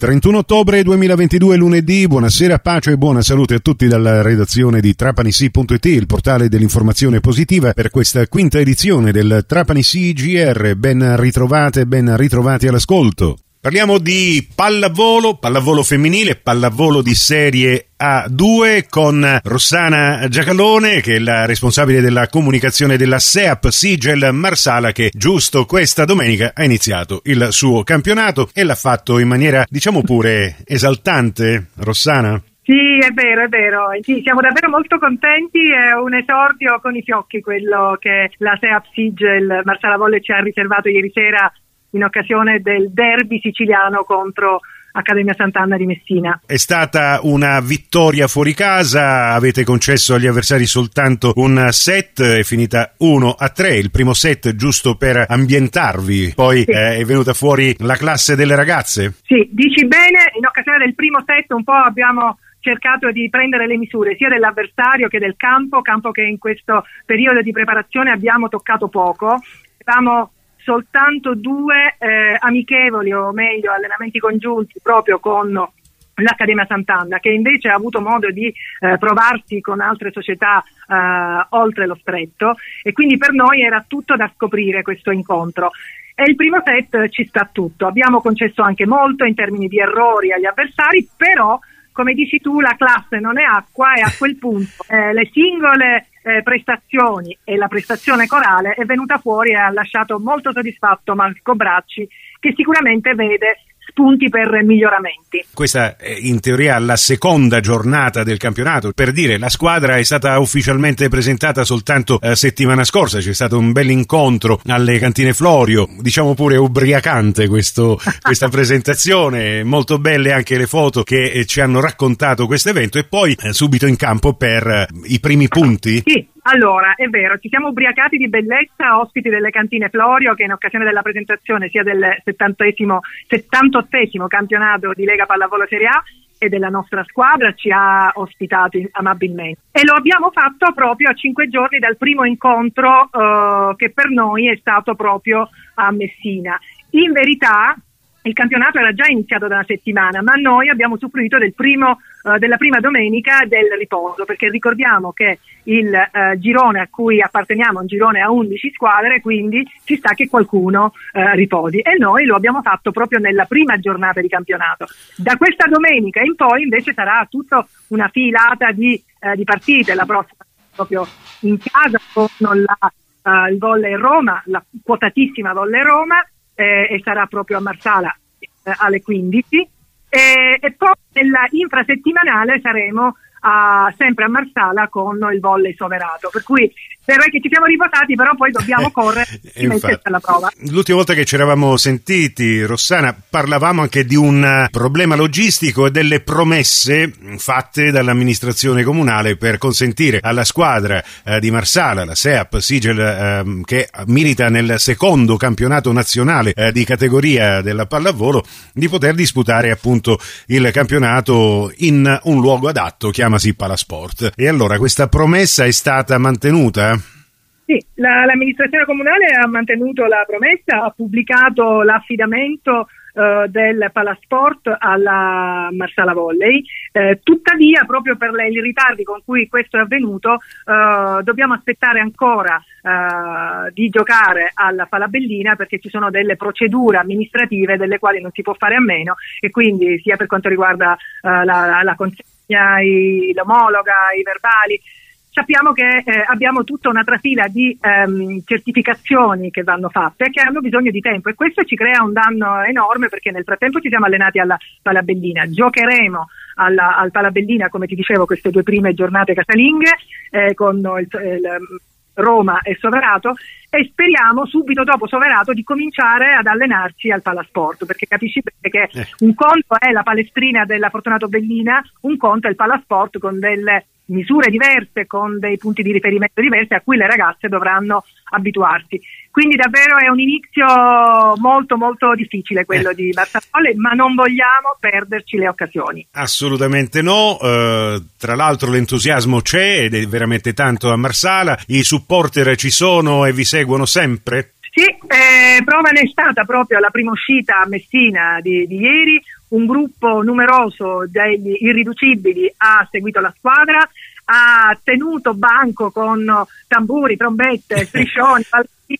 31 ottobre 2022, lunedì, buonasera, pace e buona salute a tutti dalla redazione di trapanisi.it, il portale dell'informazione positiva per questa quinta edizione del Trapani GR. Ben ritrovate, ben ritrovati all'ascolto. Parliamo di pallavolo, pallavolo femminile, pallavolo di serie A2 con Rossana Giacalone che è la responsabile della comunicazione della SEAP Sigel Marsala che giusto questa domenica ha iniziato il suo campionato e l'ha fatto in maniera diciamo pure esaltante, Rossana? Sì, è vero, è vero. Sì, siamo davvero molto contenti. È un esordio con i fiocchi quello che la SEAP Sigel Marsala Volle ci ha riservato ieri sera in occasione del derby siciliano contro Accademia Sant'Anna di Messina. È stata una vittoria fuori casa, avete concesso agli avversari soltanto un set, è finita 1 a 3, il primo set giusto per ambientarvi, poi sì. eh, è venuta fuori la classe delle ragazze. Sì, dici bene, in occasione del primo set un po' abbiamo cercato di prendere le misure sia dell'avversario che del campo, campo che in questo periodo di preparazione abbiamo toccato poco. Avevamo soltanto due eh, amichevoli o meglio allenamenti congiunti proprio con l'Accademia Sant'Anna che invece ha avuto modo di eh, provarsi con altre società eh, oltre lo stretto e quindi per noi era tutto da scoprire questo incontro. E il primo set ci sta tutto, abbiamo concesso anche molto in termini di errori agli avversari, però come dici tu la classe non è acqua e a quel punto eh, le singole eh, prestazioni e la prestazione corale è venuta fuori e ha lasciato molto soddisfatto Marco Bracci che sicuramente vede spunti per miglioramenti. Questa è in teoria la seconda giornata del campionato. Per dire, la squadra è stata ufficialmente presentata soltanto eh, settimana scorsa, c'è stato un bel incontro alle cantine Florio, diciamo pure ubriacante questo, questa presentazione, molto belle anche le foto che eh, ci hanno raccontato questo evento e poi eh, subito in campo per eh, i primi punti. Sì. Allora, è vero, ci siamo ubriacati di bellezza, ospiti delle cantine Florio, che in occasione della presentazione sia del 78esimo campionato di Lega Pallavolo Serie A e della nostra squadra ci ha ospitato amabilmente. E lo abbiamo fatto proprio a cinque giorni dal primo incontro eh, che per noi è stato proprio a Messina. In verità, il campionato era già iniziato da una settimana, ma noi abbiamo usufruito del uh, della prima domenica del riposo, perché ricordiamo che il uh, girone a cui apparteniamo è un girone a 11 squadre, quindi ci sta che qualcuno uh, riposi e noi lo abbiamo fatto proprio nella prima giornata di campionato. Da questa domenica in poi invece sarà tutta una filata di, di partite, la prossima proprio in casa con la, il Volley Roma, la quotatissima Volley Roma eh, e sarà proprio a Marsala eh, alle 15 e, e poi nella infrasettimanale saremo a, sempre a Marsala con il volley soverato. Per cui Direi che ci siamo riposati, però poi dobbiamo correre e metterci alla prova. L'ultima volta che ci eravamo sentiti, Rossana, parlavamo anche di un problema logistico e delle promesse fatte dall'amministrazione comunale per consentire alla squadra eh, di Marsala, la SEAP Sigel, eh, che milita nel secondo campionato nazionale eh, di categoria della pallavolo, di poter disputare appunto il campionato in un luogo adatto, chiamasi Palasport. E allora questa promessa è stata mantenuta? Sì, la, l'amministrazione comunale ha mantenuto la promessa, ha pubblicato l'affidamento eh, del Palasport alla Marsala Volley. Eh, tuttavia, proprio per le, i ritardi con cui questo è avvenuto, eh, dobbiamo aspettare ancora eh, di giocare alla Falabellina perché ci sono delle procedure amministrative delle quali non si può fare a meno e quindi sia per quanto riguarda eh, la, la consegna, i, l'omologa, i verbali, sappiamo che eh, abbiamo tutta una trafila di ehm, certificazioni che vanno fatte e che hanno bisogno di tempo e questo ci crea un danno enorme perché nel frattempo ci siamo allenati alla Palabellina, giocheremo alla, al Palabellina come ti dicevo queste due prime giornate casalinghe eh, con il, il Roma e Soverato e speriamo subito dopo Soverato di cominciare ad allenarci al Palasport perché capisci che eh. un conto è la palestrina della Fortunato Bellina, un conto è il Palasport con delle misure diverse, con dei punti di riferimento diversi a cui le ragazze dovranno abituarsi. Quindi davvero è un inizio molto molto difficile quello eh. di Bartolone, ma non vogliamo perderci le occasioni. Assolutamente no, uh, tra l'altro l'entusiasmo c'è ed è veramente tanto a Marsala, i supporter ci sono e vi seguono sempre? Sì, eh, prova ne è stata proprio la prima uscita a Messina di, di ieri, un gruppo numeroso degli irriducibili ha seguito la squadra, ha tenuto banco con tamburi, trombette, striscioni,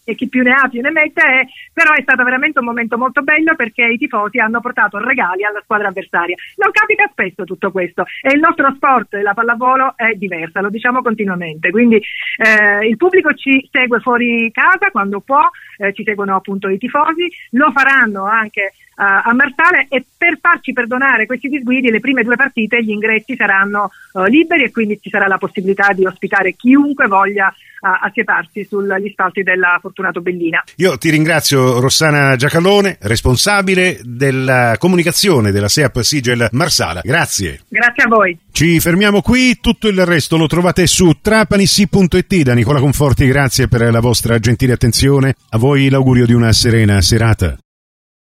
e chi più ne ha più ne mette, è, però è stato veramente un momento molto bello perché i tifosi hanno portato regali alla squadra avversaria. Non capita spesso tutto questo e il nostro sport, la pallavolo, è diversa, lo diciamo continuamente, quindi eh, il pubblico ci segue fuori casa quando può, eh, ci seguono appunto i tifosi, lo faranno anche a Marsale e per farci perdonare questi disguidi le prime due partite gli ingressi saranno uh, liberi e quindi ci sarà la possibilità di ospitare chiunque voglia uh, assietarsi sugli spalti della Fortunato Bellina. Io ti ringrazio Rossana Giacalone, responsabile della comunicazione della SEAP Sigel Marsala. Grazie. Grazie a voi. Ci fermiamo qui, tutto il resto lo trovate su trapanissi.it da Nicola Conforti, grazie per la vostra gentile attenzione. A voi l'augurio di una serena serata.